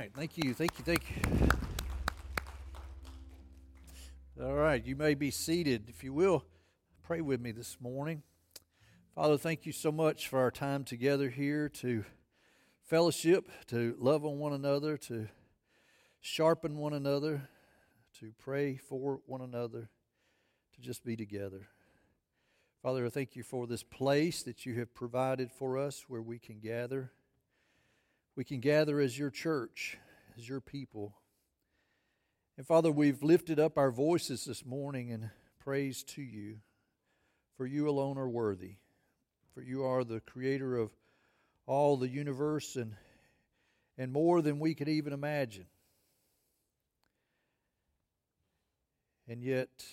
right. Thank you. Thank you. Thank you. All right. You may be seated. If you will, pray with me this morning. Father, thank you so much for our time together here to fellowship, to love on one another, to sharpen one another, to pray for one another, to just be together. Father, I thank you for this place that you have provided for us where we can gather we can gather as your church, as your people. And Father, we've lifted up our voices this morning in praise to you, for you alone are worthy. For you are the creator of all the universe and, and more than we could even imagine. And yet,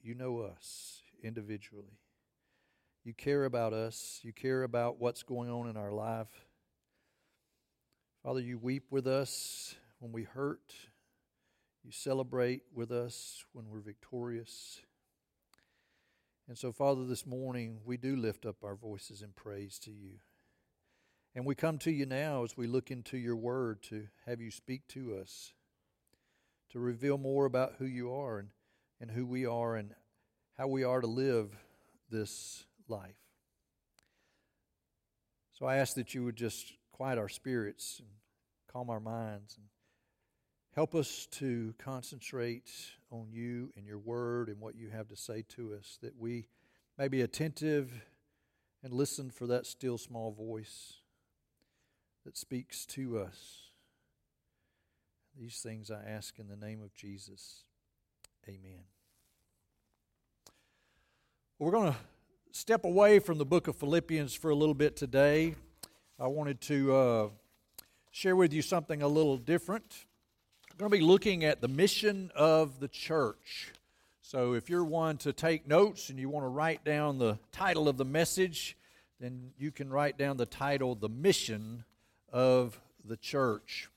you know us individually. You care about us. You care about what's going on in our life. Father, you weep with us when we hurt. You celebrate with us when we're victorious. And so, Father, this morning we do lift up our voices in praise to you. And we come to you now as we look into your word to have you speak to us, to reveal more about who you are and, and who we are and how we are to live this life. So I ask that you would just quiet our spirits and calm our minds and help us to concentrate on you and your word and what you have to say to us, that we may be attentive and listen for that still small voice that speaks to us. These things I ask in the name of Jesus. Amen. We're going to step away from the book of Philippians for a little bit today. I wanted to. Uh, share with you something a little different. We're going to be looking at the mission of the church. So if you're one to take notes and you want to write down the title of the message, then you can write down the title, The Mission of the Church.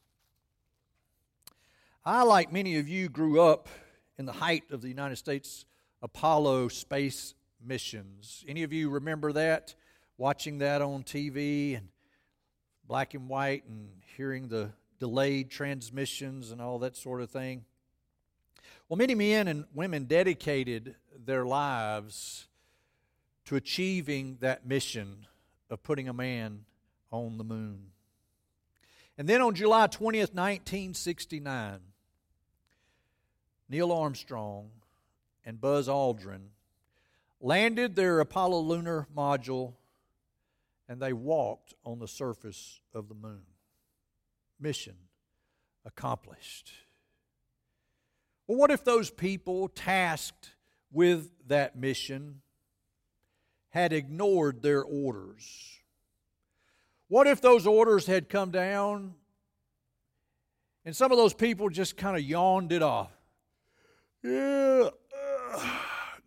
I, like many of you, grew up in the height of the United States Apollo space missions. Any of you remember that? Watching that on TV and black and white and hearing the delayed transmissions and all that sort of thing. Well, many men and women dedicated their lives to achieving that mission of putting a man on the moon. And then on July 20th, 1969, Neil Armstrong and Buzz Aldrin landed their Apollo lunar module and they walked on the surface of the moon. Mission accomplished. Well, what if those people tasked with that mission had ignored their orders? What if those orders had come down and some of those people just kind of yawned it off? Yeah, uh,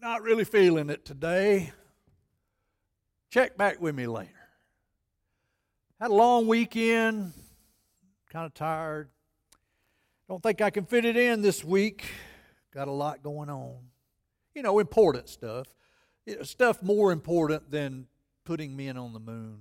not really feeling it today. Check back with me later. Had a long weekend, kind of tired. Don't think I can fit it in this week. Got a lot going on. You know, important stuff. Stuff more important than putting men on the moon.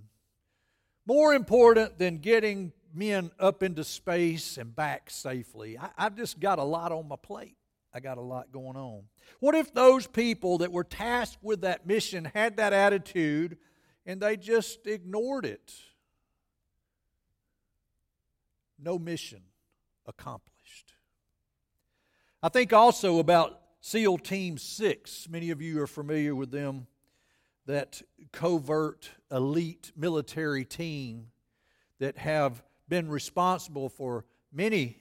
More important than getting men up into space and back safely. I, have just got a lot on my plate. I got a lot going on. What if those people that were tasked with that mission had that attitude and they just ignored it? No mission accomplished. I think also about SEAL Team 6. Many of you are familiar with them, that covert elite military team that have been responsible for many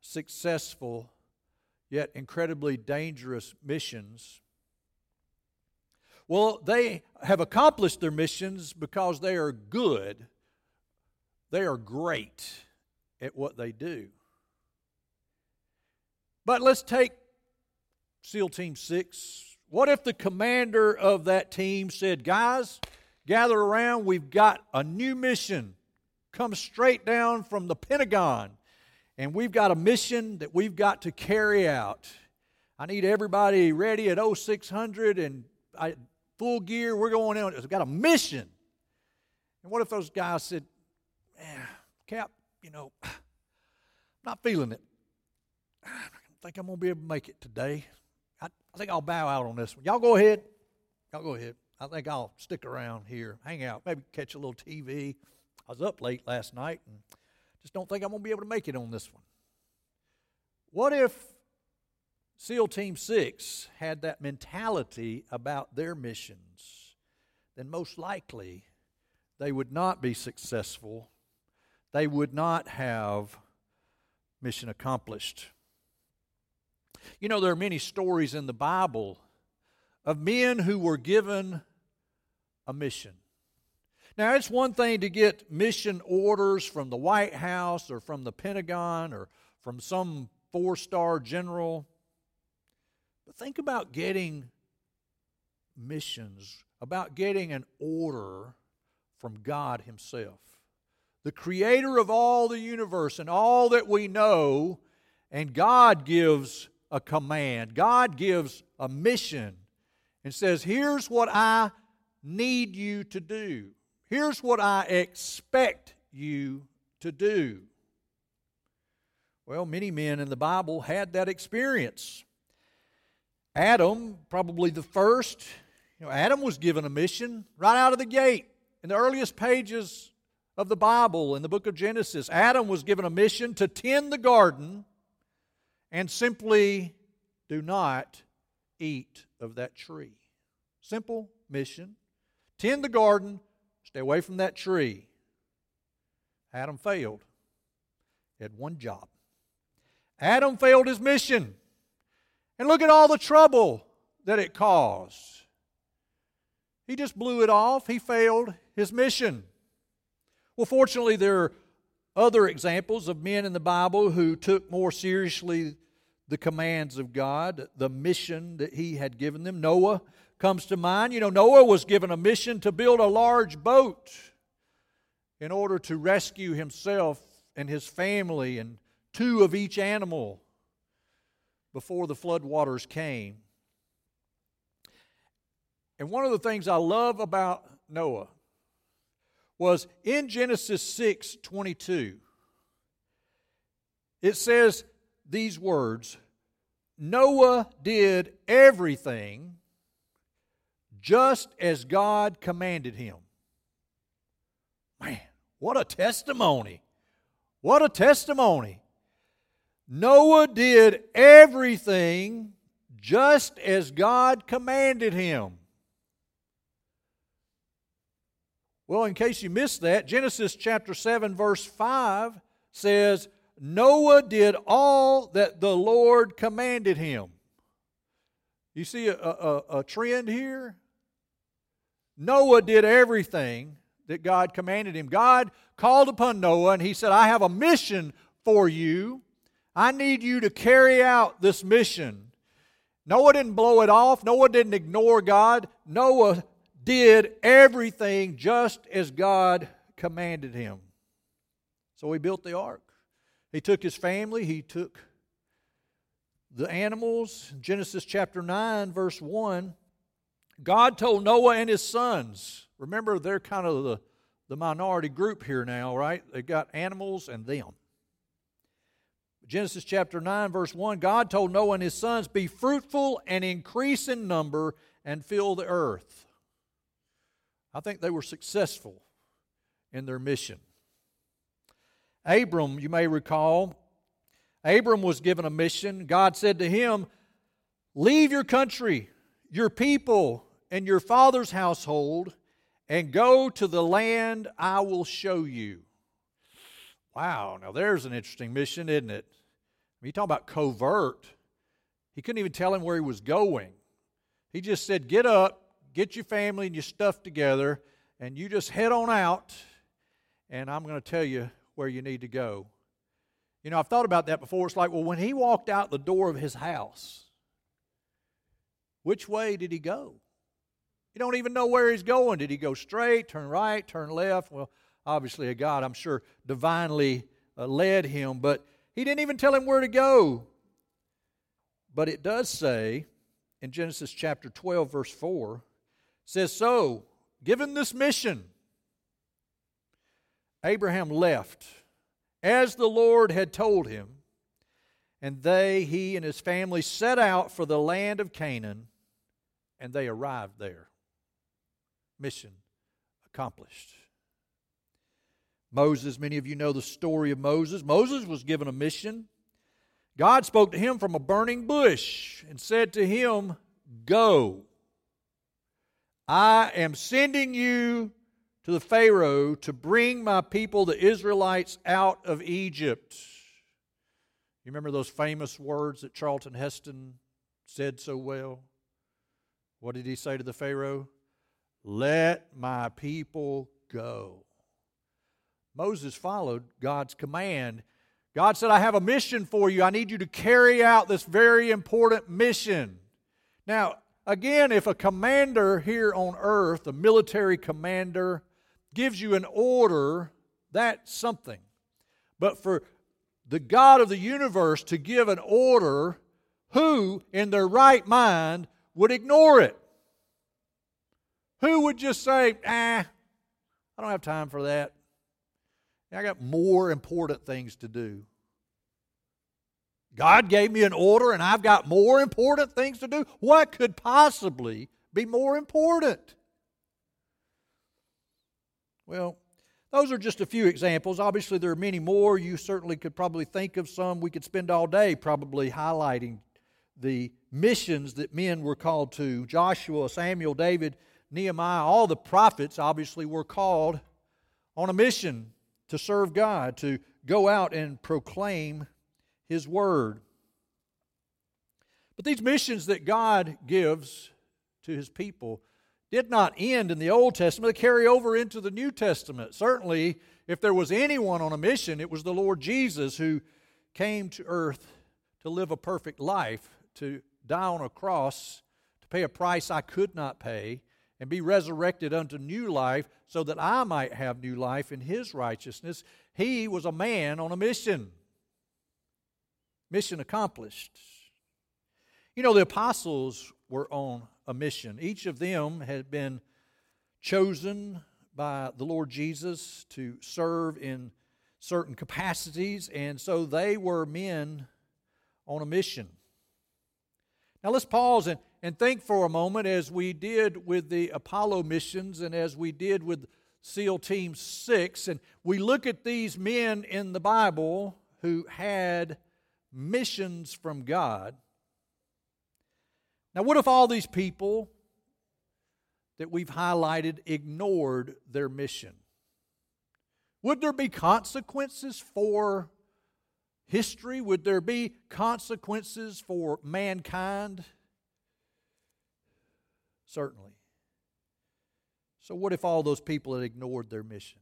successful yet incredibly dangerous missions. Well, they have accomplished their missions because they are good, they are great at what they do. But let's take SEAL Team 6. What if the commander of that team said, Guys, gather around, we've got a new mission. Come straight down from the Pentagon, and we've got a mission that we've got to carry out. I need everybody ready at 0600 and I, full gear. We're going in. We've got a mission. And what if those guys said, Cap, you know, I'm not feeling it. I think I'm going to be able to make it today. I, I think I'll bow out on this one. Y'all go ahead. Y'all go ahead. I think I'll stick around here, hang out, maybe catch a little TV. I was up late last night and just don't think I'm going to be able to make it on this one. What if SEAL Team 6 had that mentality about their missions? Then most likely they would not be successful. They would not have mission accomplished. You know, there are many stories in the Bible of men who were given a mission. Now, it's one thing to get mission orders from the White House or from the Pentagon or from some four star general. But think about getting missions, about getting an order from God Himself, the creator of all the universe and all that we know. And God gives a command, God gives a mission and says, Here's what I need you to do. Here's what I expect you to do. Well, many men in the Bible had that experience. Adam, probably the first, you know, Adam was given a mission right out of the gate. In the earliest pages of the Bible, in the book of Genesis, Adam was given a mission to tend the garden and simply do not eat of that tree. Simple mission. Tend the garden, stay away from that tree. Adam failed. He had one job. Adam failed his mission. And look at all the trouble that it caused. He just blew it off. He failed his mission. Well, fortunately, there are other examples of men in the Bible who took more seriously the commands of God, the mission that He had given them. Noah comes to mind. You know, Noah was given a mission to build a large boat in order to rescue himself and his family and two of each animal before the floodwaters came. And one of the things I love about Noah was in Genesis 6 22, it says these words Noah did everything just as God commanded him. Man, what a testimony! What a testimony! Noah did everything just as God commanded him. Well, in case you missed that, Genesis chapter 7, verse 5 says, Noah did all that the Lord commanded him. You see a, a, a trend here? Noah did everything that God commanded him. God called upon Noah and he said, I have a mission for you. I need you to carry out this mission. Noah didn't blow it off. Noah didn't ignore God. Noah did everything just as God commanded him. So he built the ark. He took his family, he took the animals. Genesis chapter 9, verse 1. God told Noah and his sons, remember, they're kind of the, the minority group here now, right? They've got animals and them. Genesis chapter 9, verse 1 God told Noah and his sons, Be fruitful and increase in number and fill the earth. I think they were successful in their mission. Abram, you may recall, Abram was given a mission. God said to him, Leave your country, your people, and your father's household, and go to the land I will show you. Wow, now there's an interesting mission, isn't it? I mean, you talk about covert. He couldn't even tell him where he was going. He just said, Get up, get your family and your stuff together, and you just head on out, and I'm going to tell you where you need to go. You know, I've thought about that before. It's like, well, when he walked out the door of his house, which way did he go? You don't even know where he's going. Did he go straight, turn right, turn left? Well, obviously, a God, I'm sure, divinely uh, led him, but he didn't even tell him where to go. But it does say in Genesis chapter 12, verse 4, says, So, given this mission, Abraham left as the Lord had told him, And they, he and his family, set out for the land of Canaan, and they arrived there. Mission accomplished. Moses, many of you know the story of Moses. Moses was given a mission. God spoke to him from a burning bush and said to him, Go. I am sending you to the Pharaoh to bring my people, the Israelites, out of Egypt. You remember those famous words that Charlton Heston said so well? What did he say to the Pharaoh? Let my people go. Moses followed God's command. God said, I have a mission for you. I need you to carry out this very important mission. Now, again, if a commander here on earth, a military commander, gives you an order, that's something. But for the God of the universe to give an order, who in their right mind would ignore it? Who would just say, ah, I don't have time for that? I got more important things to do. God gave me an order and I've got more important things to do. What could possibly be more important? Well, those are just a few examples. Obviously, there are many more. You certainly could probably think of some. We could spend all day probably highlighting the missions that men were called to. Joshua, Samuel, David, Nehemiah, all the prophets obviously were called on a mission to serve God, to go out and proclaim His word. But these missions that God gives to His people did not end in the Old Testament, they carry over into the New Testament. Certainly, if there was anyone on a mission, it was the Lord Jesus who came to earth to live a perfect life, to die on a cross, to pay a price I could not pay, and be resurrected unto new life so that I might have new life in his righteousness. He was a man on a mission. Mission accomplished. You know, the apostles were on a mission. Each of them had been chosen by the Lord Jesus to serve in certain capacities, and so they were men on a mission. Now let's pause and, and think for a moment as we did with the Apollo missions and as we did with SEAL Team 6, and we look at these men in the Bible who had missions from God. Now, what if all these people that we've highlighted ignored their mission? Would there be consequences for history? Would there be consequences for mankind? Certainly. So, what if all those people had ignored their mission?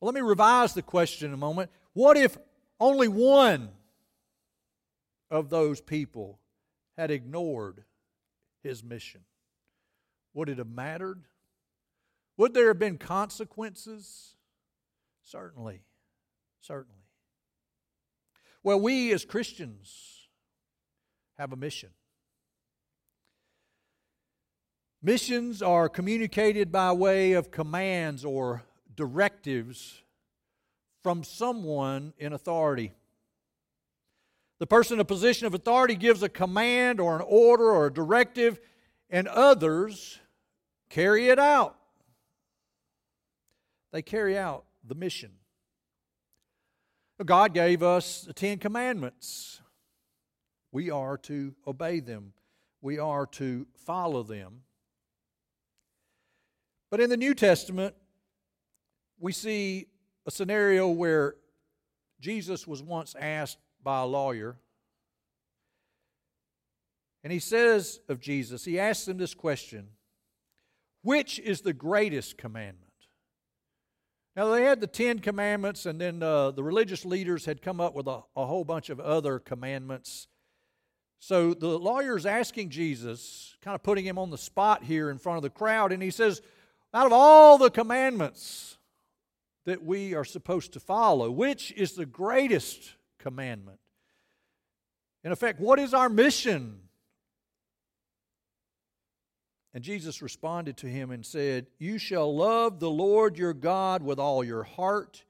Well, let me revise the question a moment. What if only one of those people had ignored his mission? Would it have mattered? Would there have been consequences? Certainly. Certainly. Well, we as Christians have a mission. Missions are communicated by way of commands or directives from someone in authority. The person in a position of authority gives a command or an order or a directive, and others carry it out. They carry out the mission. God gave us the Ten Commandments. We are to obey them, we are to follow them. But in the New Testament, we see a scenario where Jesus was once asked by a lawyer. And he says of Jesus, he asks him this question Which is the greatest commandment? Now, they had the Ten Commandments, and then uh, the religious leaders had come up with a, a whole bunch of other commandments. So the lawyer's asking Jesus, kind of putting him on the spot here in front of the crowd, and he says, Out of all the commandments that we are supposed to follow, which is the greatest commandment? In effect, what is our mission? And Jesus responded to him and said, You shall love the Lord your God with all your heart,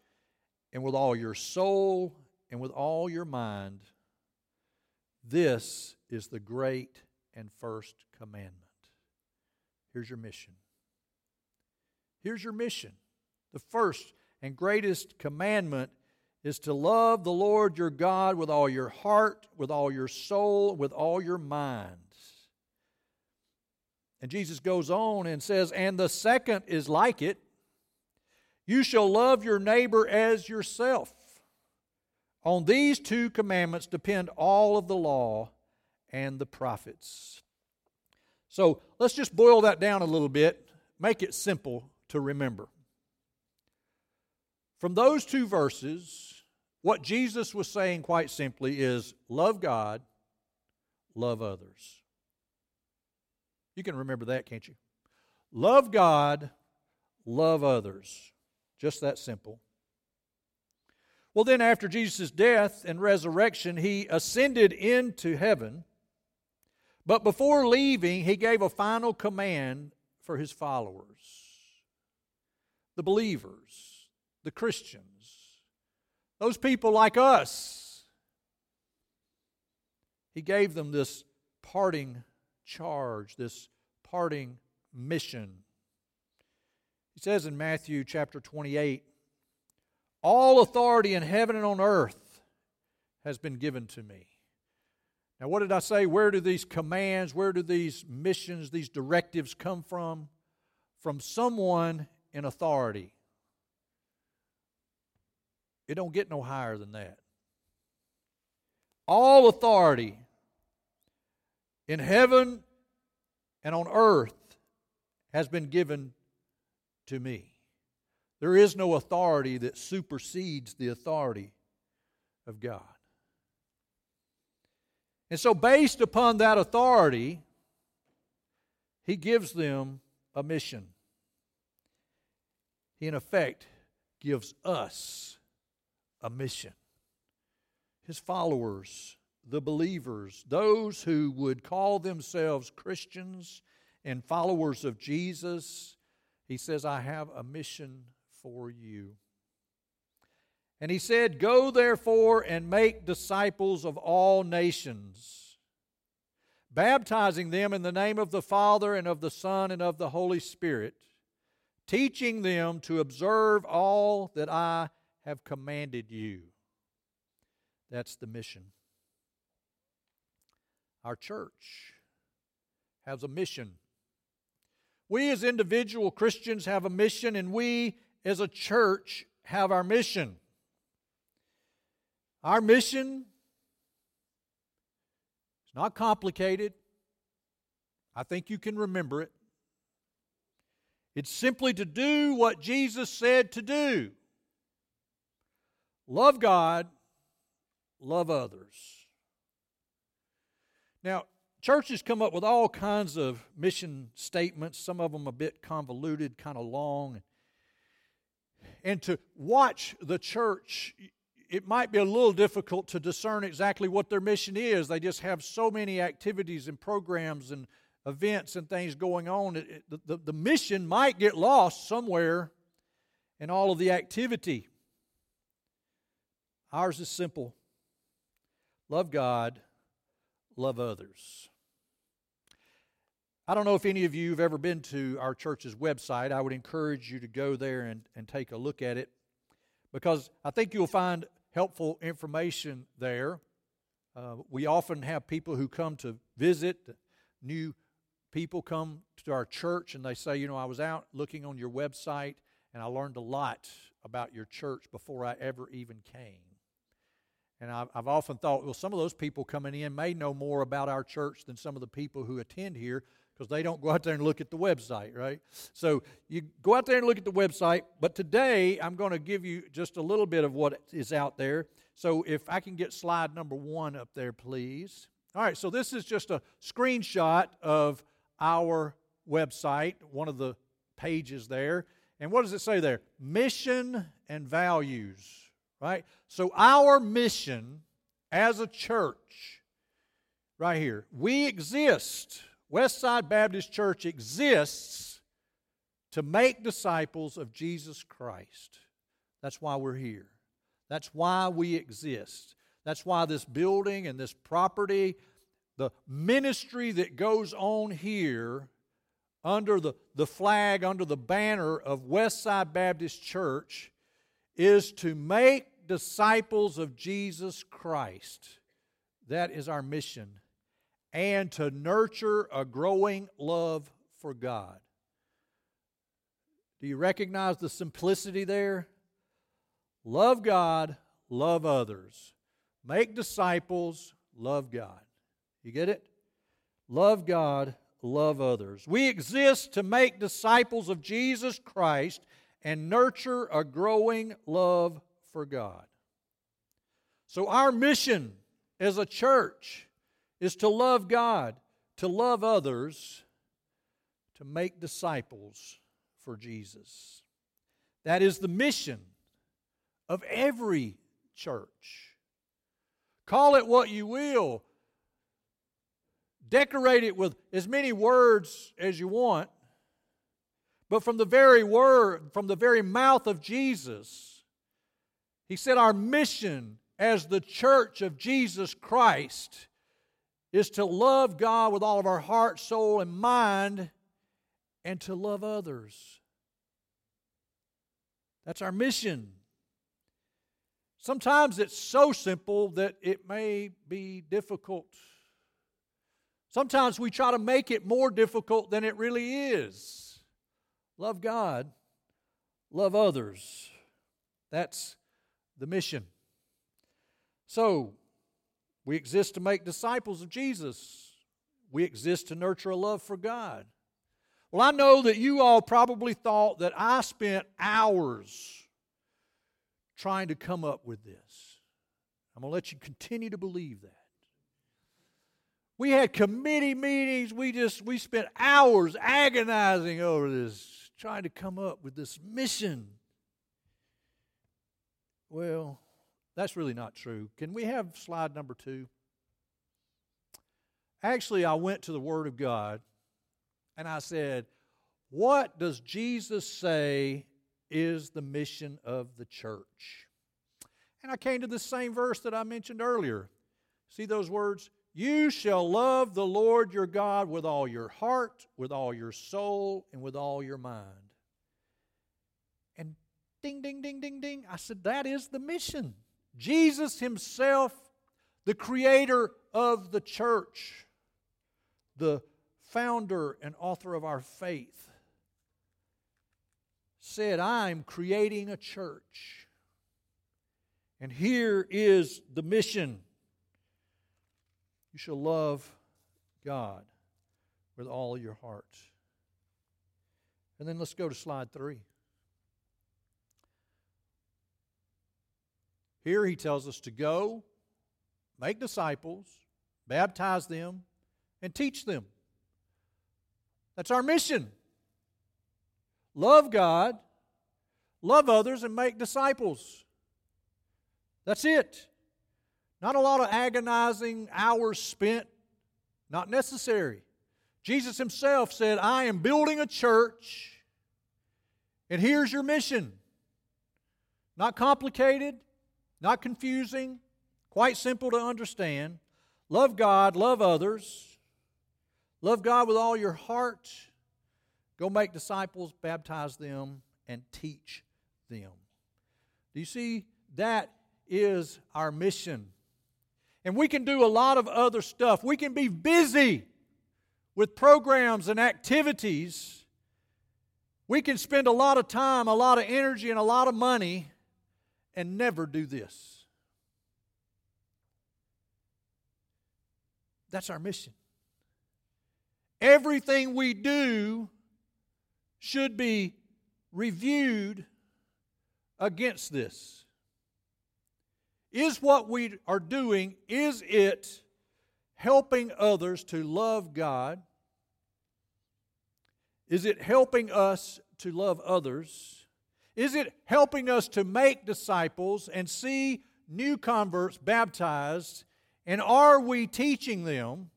and with all your soul, and with all your mind. This is the great and first commandment. Here's your mission. Here's your mission. The first and greatest commandment is to love the Lord your God with all your heart, with all your soul, with all your mind. And Jesus goes on and says, And the second is like it you shall love your neighbor as yourself. On these two commandments depend all of the law and the prophets. So let's just boil that down a little bit, make it simple to remember. From those two verses, what Jesus was saying quite simply is love God, love others. You can remember that, can't you? Love God, love others. Just that simple. Well, then, after Jesus' death and resurrection, he ascended into heaven. But before leaving, he gave a final command for his followers, the believers, the Christians, those people like us. He gave them this parting charge, this parting mission. He says in Matthew chapter 28 All authority in heaven and on earth has been given to me. Now, what did I say? Where do these commands, where do these missions, these directives come from? From someone in authority. It don't get no higher than that. All authority in heaven and on earth has been given to me. There is no authority that supersedes the authority of God. And so, based upon that authority, he gives them a mission. He, in effect, gives us a mission. His followers, the believers, those who would call themselves Christians and followers of Jesus, he says, I have a mission for you. And he said, Go therefore and make disciples of all nations, baptizing them in the name of the Father and of the Son and of the Holy Spirit, teaching them to observe all that I have commanded you. That's the mission. Our church has a mission we as individual Christians have a mission, and we as a church have our mission. Our mission is not complicated. I think you can remember it. It's simply to do what Jesus said to do love God, love others. Now, Churches come up with all kinds of mission statements, some of them a bit convoluted, kind of long. And to watch the church, it might be a little difficult to discern exactly what their mission is. They just have so many activities and programs and events and things going on. It, it, the, the mission might get lost somewhere in all of the activity. Ours is simple love God, love others. I don't know if any of you have ever been to our church's website. I would encourage you to go there and, and take a look at it because I think you'll find helpful information there. Uh, we often have people who come to visit, new people come to our church and they say, You know, I was out looking on your website and I learned a lot about your church before I ever even came. And I've, I've often thought, well, some of those people coming in may know more about our church than some of the people who attend here because they don't go out there and look at the website, right? So you go out there and look at the website, but today I'm going to give you just a little bit of what is out there. So if I can get slide number one up there, please. All right, so this is just a screenshot of our website, one of the pages there. And what does it say there? Mission and values, right? So our mission as a church, right here, we exist Westside Baptist Church exists to make disciples of Jesus Christ. That's why we're here. That's why we exist. That's why this building and this property, the ministry that goes on here under the, the flag, under the banner of Westside Baptist Church, is to make disciples of Jesus Christ. That is our mission. And to nurture a growing love for God. Do you recognize the simplicity there? Love God, love others. Make disciples, love God. You get it? Love God, love others. We exist to make disciples of Jesus Christ and nurture a growing love for God. So, our mission as a church is to love God, to love others, to make disciples for Jesus. That is the mission of every church. Call it what you will, decorate it with as many words as you want, but from the very word, from the very mouth of Jesus, he said, Our mission as the church of Jesus Christ is to love God with all of our heart, soul, and mind, and to love others. That's our mission. Sometimes it's so simple that it may be difficult. Sometimes we try to make it more difficult than it really is. Love God, love others. That's the mission. So, we exist to make disciples of Jesus. We exist to nurture a love for God. Well, I know that you all probably thought that I spent hours trying to come up with this. I'm going to let you continue to believe that. We had committee meetings. We just we spent hours agonizing over this, trying to come up with this mission. Well, that's really not true. Can we have slide number two? Actually, I went to the Word of God and I said, What does Jesus say is the mission of the church? And I came to the same verse that I mentioned earlier. See those words? You shall love the Lord your God with all your heart, with all your soul, and with all your mind. And ding, ding, ding, ding, ding. I said, That is the mission. Jesus Himself, the creator of the church, the founder and author of our faith, said, I'm creating a church. And here is the mission you shall love God with all your heart. And then let's go to slide three. Here he tells us to go, make disciples, baptize them, and teach them. That's our mission. Love God, love others, and make disciples. That's it. Not a lot of agonizing hours spent, not necessary. Jesus himself said, I am building a church, and here's your mission. Not complicated, not confusing, quite simple to understand. Love God, love others. Love God with all your heart. Go make disciples, baptize them, and teach them. Do you see? That is our mission. And we can do a lot of other stuff. We can be busy with programs and activities. We can spend a lot of time, a lot of energy, and a lot of money and never do this. That's our mission. Everything we do should be reviewed against this. Is what we are doing, is it helping others to love God? Is it helping us to love others? Is it helping us to make disciples and see new converts baptized? And are we teaching them?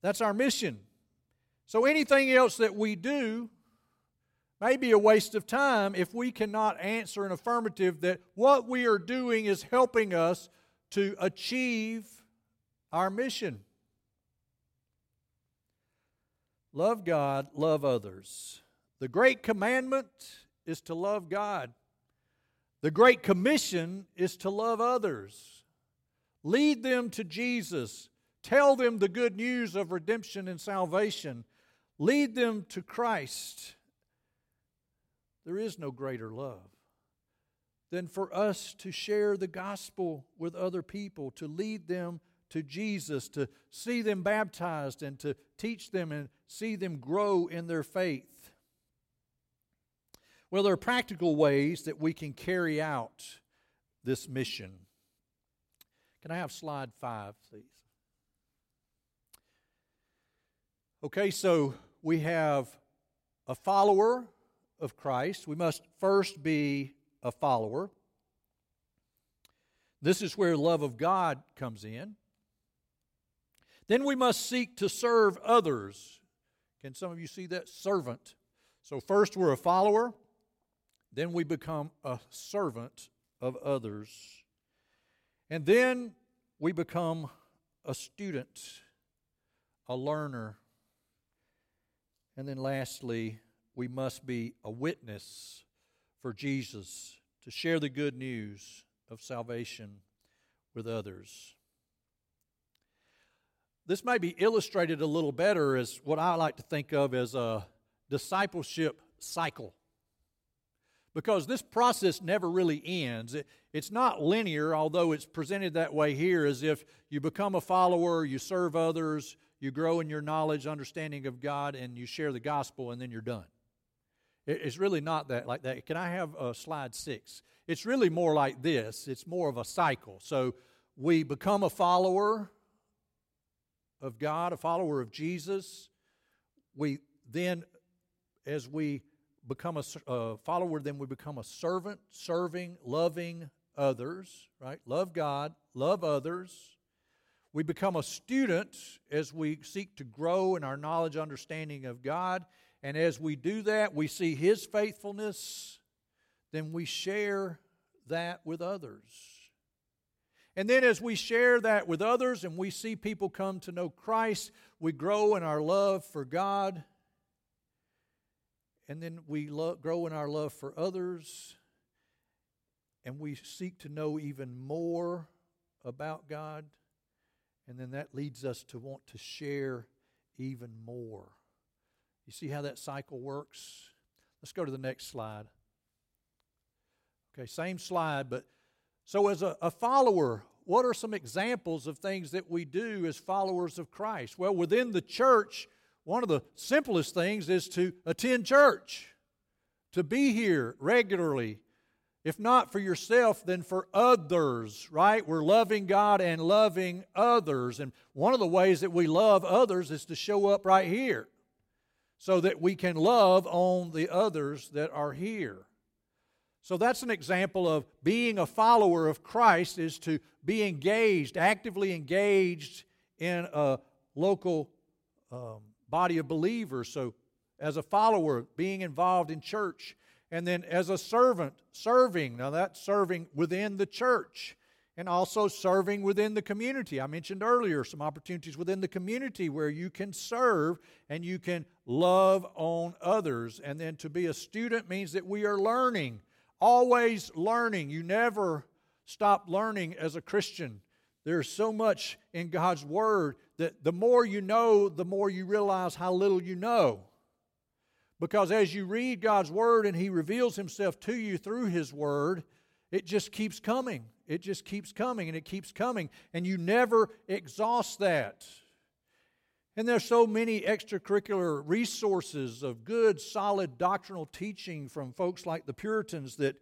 That's our mission. So anything else that we do, may be a waste of time if we cannot answer an affirmative that what we are doing is helping us to achieve our mission. Love God, love others. The great commandment is to love God. The great commission is to love others. Lead them to Jesus. Tell them the good news of redemption and salvation. Lead them to Christ. There is no greater love than for us to share the gospel with other people, to lead them to Jesus, to see them baptized, and to teach them and see them grow in their faith. Well, there are practical ways that we can carry out this mission. Can I have slide five, please? Okay, so we have a follower of Christ. We must first be a follower. This is where love of God comes in. Then we must seek to serve others. Can some of you see that? Servant. So, first we're a follower, then we become a servant of others. And then we become a student, a learner. And then lastly, we must be a witness for Jesus to share the good news of salvation with others. This may be illustrated a little better as what I like to think of as a discipleship cycle because this process never really ends. It, it's not linear, although it's presented that way here, as if you become a follower, you serve others, you grow in your knowledge, understanding of God, and you share the gospel, and then you're done. It, it's really not that like that. Can I have uh, slide six? It's really more like this. It's more of a cycle. So we become a follower of God, a follower of Jesus. We then, as we become a follower, then we become a servant, serving, loving others, right? Love God, love others. We become a student as we seek to grow in our knowledge, understanding of God. And as we do that, we see His faithfulness, then we share that with others. And then as we share that with others and we see people come to know Christ, we grow in our love for God and then we lo- grow in our love for others, and we seek to know even more about God, and then that leads us to want to share even more. You see how that cycle works? Let's go to the next slide. Okay, same slide, but so as a, a follower, what are some examples of things that we do as followers of Christ? Well, within the church, one of the simplest things is to attend church, to be here regularly. If not for yourself, then for others, right? We're loving God and loving others. And one of the ways that we love others is to show up right here so that we can love on the others that are here. So that's an example of being a follower of Christ is to be engaged, actively engaged in a local um, body of believers. So, as a follower, being involved in church. And then as a servant, serving. Now, that's serving within the church and also serving within the community. I mentioned earlier some opportunities within the community where you can serve and you can love on others. And then to be a student means that we are learning, always learning. You never stop learning as a Christian. There's so much in God's Word that the more you know, the more you realize how little you know. Because as you read God's Word and He reveals Himself to you through His Word, it just keeps coming. It just keeps coming and it keeps coming. And you never exhaust that. And there's so many extracurricular resources of good, solid doctrinal teaching from folks like the Puritans that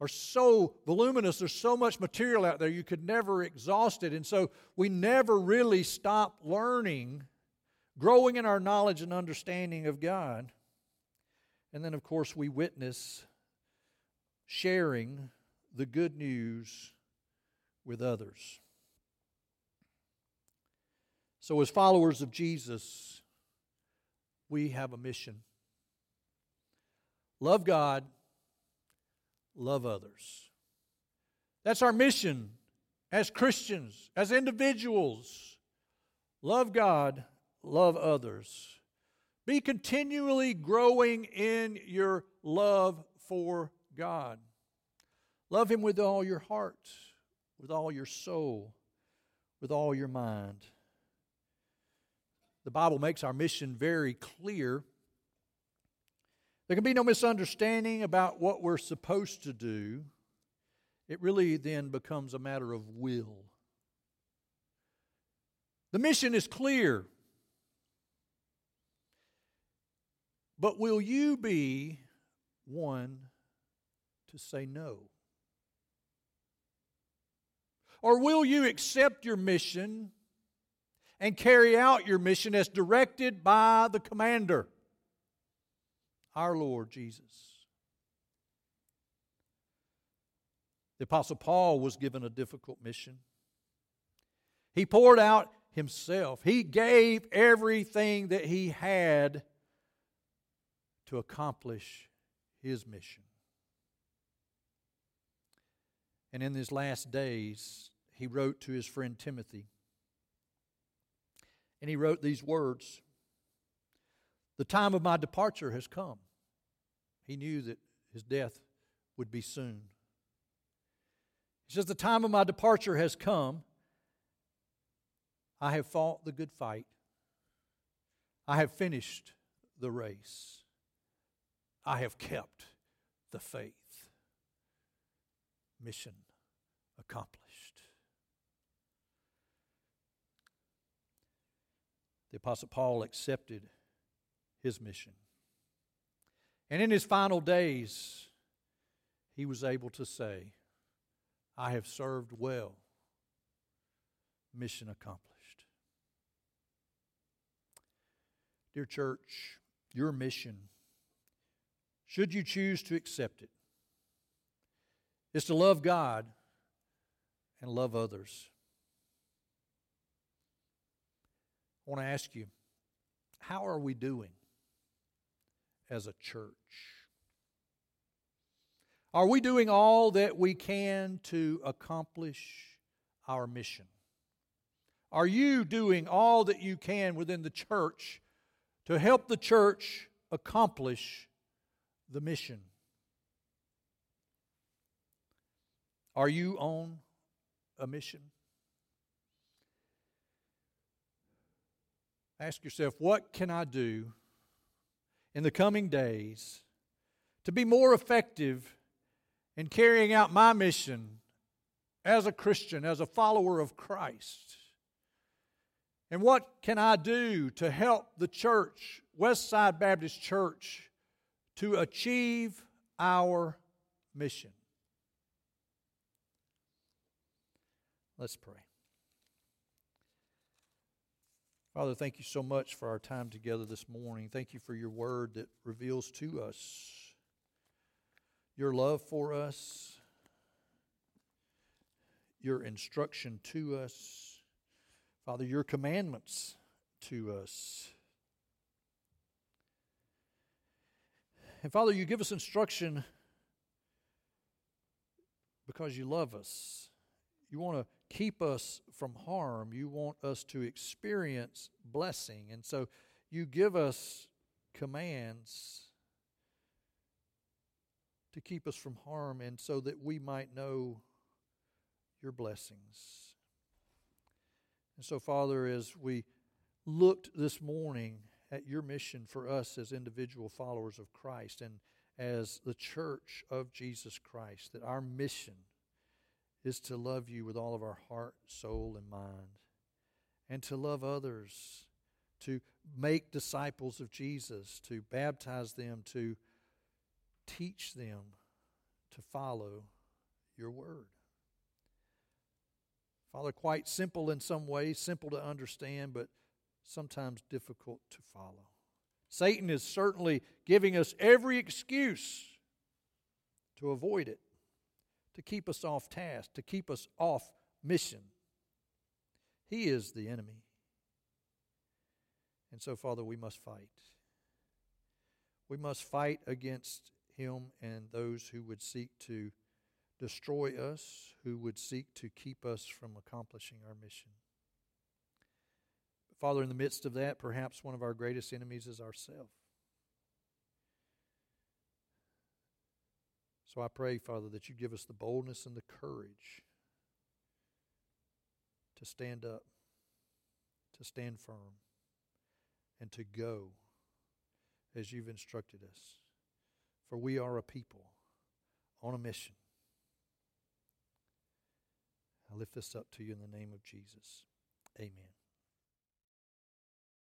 are so voluminous. There's so much material out there, you could never exhaust it. And so we never really stop learning, growing in our knowledge and understanding of God. And then, of course, we witness sharing the good news with others. So, as followers of Jesus, we have a mission. love God, love others. That's our mission as Christians, as individuals. Love God, love others. Be continually growing in your love for God. Love Him with all your heart, with all your soul, with all your mind. The Bible makes our mission very clear. There can be no misunderstanding about what we're supposed to do. It really then becomes a matter of will. The mission is clear. But will you be one to say no? Or will you accept your mission and carry out your mission as directed by the commander, our Lord Jesus? The Apostle Paul was given a difficult mission. He poured out himself, he gave everything that he had to accomplish his mission. And in his last days, he wrote to his friend Timothy. And he wrote these words The time of my departure has come. He knew that his death would be soon. He says, The time of my departure has come. I have fought the good fight. I have finished the race. I have kept the faith. Mission accomplished. The Apostle Paul accepted his mission. And in his final days, he was able to say, I have served well. Mission accomplished. Dear church, your mission should you choose to accept it, is to love God and love others. I want to ask you, how are we doing as a church? Are we doing all that we can to accomplish our mission? Are you doing all that you can within the church to help the church accomplish the mission. Are you on a mission? Ask yourself, what can I do in the coming days to be more effective in carrying out my mission as a Christian, as a follower of Christ? And what can I do to help the church, Westside Baptist Church, to achieve our mission. Let's pray. Father, thank you so much for our time together this morning. Thank you for your word that reveals to us your love for us, your instruction to us, Father, your commandments to us. And Father, you give us instruction because you love us. You want to keep us from harm. You want us to experience blessing. And so you give us commands to keep us from harm and so that we might know your blessings. And so, Father, as we looked this morning at your mission for us as individual followers of Christ and as the church of Jesus Christ, that our mission is to love you with all of our heart, soul, and mind, and to love others, to make disciples of Jesus, to baptize them, to teach them to follow your word. Father, quite simple in some ways, simple to understand, but sometimes difficult to follow. Satan is certainly giving us every excuse to avoid it, to keep us off task, to keep us off mission. He is the enemy. And so, Father, we must fight. We must fight against him and those who would seek to destroy us, who would seek to keep us from accomplishing our mission. Father, in the midst of that, perhaps one of our greatest enemies is ourselves. So I pray, Father, that you give us the boldness and the courage to stand up, to stand firm, and to go as you've instructed us. For we are a people on a mission. I lift this up to you in the name of Jesus. Amen.